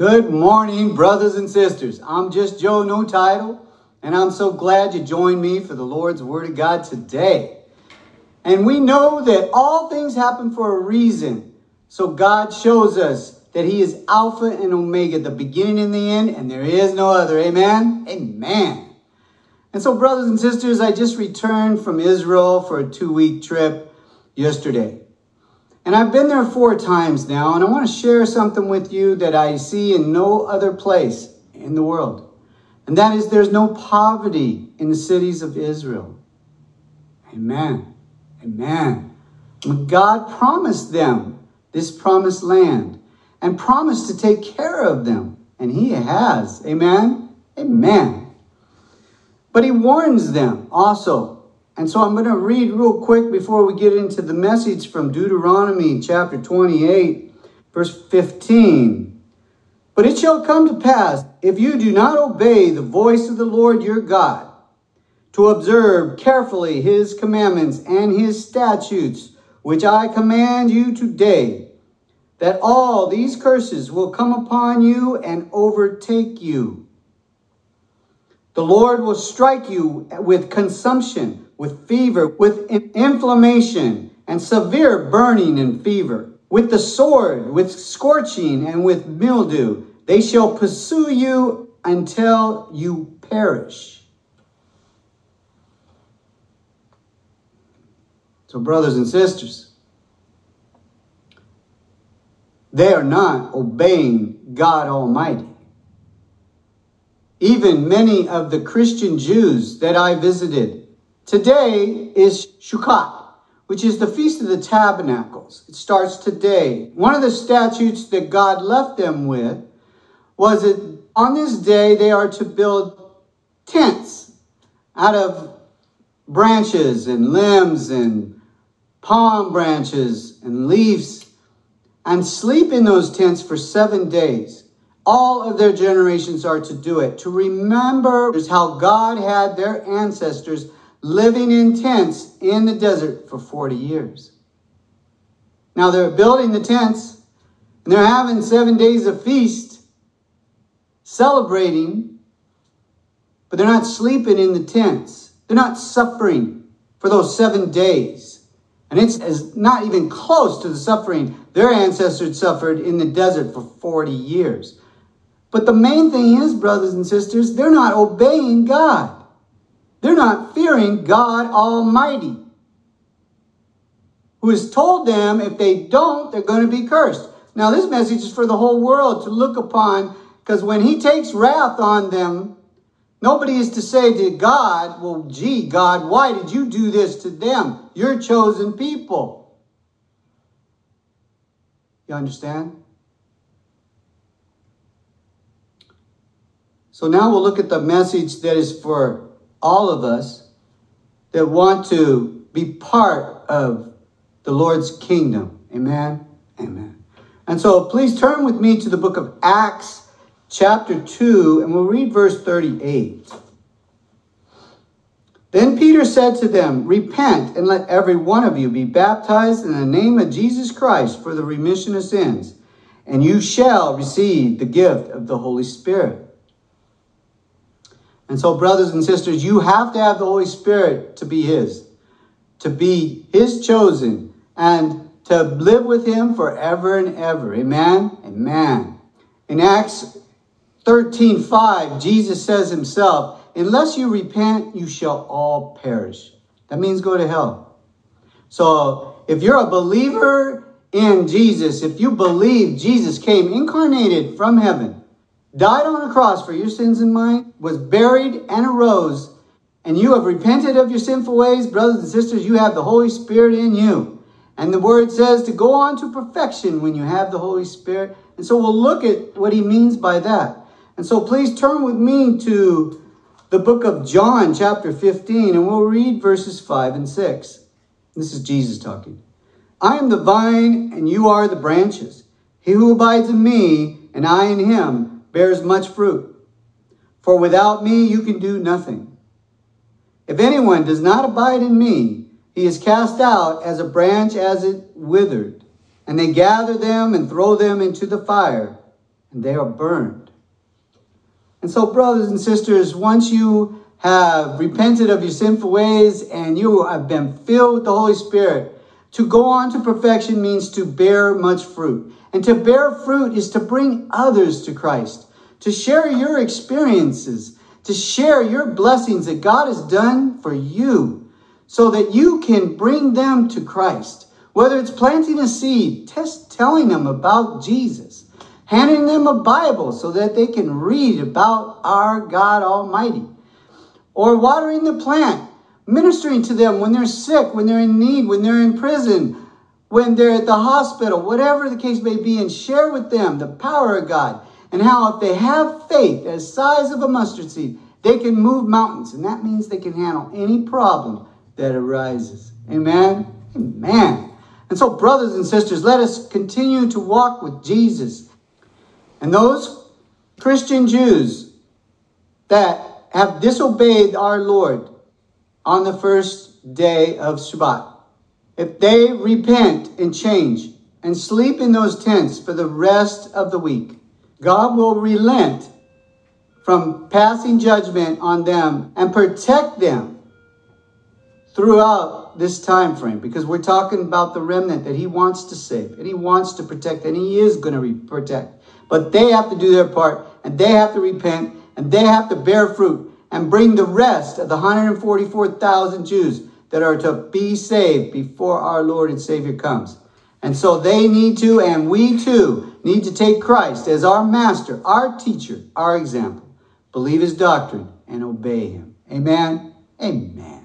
Good morning, brothers and sisters. I'm just Joe, no title, and I'm so glad you joined me for the Lord's Word of God today. And we know that all things happen for a reason. So God shows us that He is Alpha and Omega, the beginning and the end, and there is no other. Amen? Amen. And so, brothers and sisters, I just returned from Israel for a two week trip yesterday. And I've been there four times now, and I want to share something with you that I see in no other place in the world. And that is there's no poverty in the cities of Israel. Amen. Amen. God promised them this promised land and promised to take care of them. And He has. Amen. Amen. But He warns them also and so I'm going to read real quick before we get into the message from Deuteronomy chapter 28, verse 15. But it shall come to pass, if you do not obey the voice of the Lord your God, to observe carefully his commandments and his statutes, which I command you today, that all these curses will come upon you and overtake you. The Lord will strike you with consumption with fever, with inflammation, and severe burning and fever, with the sword, with scorching, and with mildew. They shall pursue you until you perish. So, brothers and sisters, they are not obeying God Almighty. Even many of the Christian Jews that I visited Today is Sukkot, which is the Feast of the Tabernacles. It starts today. One of the statutes that God left them with was that on this day they are to build tents out of branches and limbs and palm branches and leaves and sleep in those tents for seven days. All of their generations are to do it, to remember how God had their ancestors living in tents in the desert for 40 years. Now they're building the tents and they're having seven days of feast, celebrating, but they're not sleeping in the tents. They're not suffering for those seven days. And it's not even close to the suffering their ancestors suffered in the desert for 40 years. But the main thing is, brothers and sisters, they're not obeying God. They're not fearing God Almighty, who has told them if they don't, they're going to be cursed. Now, this message is for the whole world to look upon, because when He takes wrath on them, nobody is to say to God, Well, gee, God, why did you do this to them? Your chosen people. You understand? So now we'll look at the message that is for all of us that want to be part of the Lord's kingdom. Amen. Amen. And so please turn with me to the book of Acts, chapter 2, and we'll read verse 38. Then Peter said to them, Repent and let every one of you be baptized in the name of Jesus Christ for the remission of sins, and you shall receive the gift of the Holy Spirit. And so, brothers and sisters, you have to have the Holy Spirit to be His, to be His chosen, and to live with Him forever and ever. Amen? Amen. In Acts 13 5, Jesus says Himself, Unless you repent, you shall all perish. That means go to hell. So, if you're a believer in Jesus, if you believe Jesus came incarnated from heaven, died on a cross for your sins and mine, was buried and arose, and you have repented of your sinful ways, brothers and sisters, you have the Holy Spirit in you. And the word says to go on to perfection when you have the Holy Spirit. And so we'll look at what he means by that. And so please turn with me to the book of John, chapter 15, and we'll read verses 5 and 6. This is Jesus talking. I am the vine, and you are the branches. He who abides in me, and I in him, bears much fruit. For without me you can do nothing. If anyone does not abide in me, he is cast out as a branch as it withered, and they gather them and throw them into the fire, and they are burned. And so, brothers and sisters, once you have repented of your sinful ways and you have been filled with the Holy Spirit, to go on to perfection means to bear much fruit. And to bear fruit is to bring others to Christ, to share your experiences, to share your blessings that God has done for you, so that you can bring them to Christ. Whether it's planting a seed, telling them about Jesus, handing them a Bible so that they can read about our God Almighty, or watering the plant, ministering to them when they're sick, when they're in need, when they're in prison, when they're at the hospital, whatever the case may be, and share with them the power of God and how if they have faith as size of a mustard seed, they can move mountains. And that means they can handle any problem that arises. Amen? Amen. And so, brothers and sisters, let us continue to walk with Jesus. And those Christian Jews that have disobeyed our Lord on the first day of Shabbat, if they repent and change and sleep in those tents for the rest of the week, God will relent from passing judgment on them and protect them throughout this time frame. Because we're talking about the remnant that he wants to save and he wants to protect and he is going to protect. But they have to do their part and they have to repent and they have to bear fruit and bring the rest of the 144,000 Jews that are to be saved before our Lord and Savior comes. And so they need to, and we too, need to take Christ as our master, our teacher, our example, believe his doctrine, and obey him. Amen. Amen.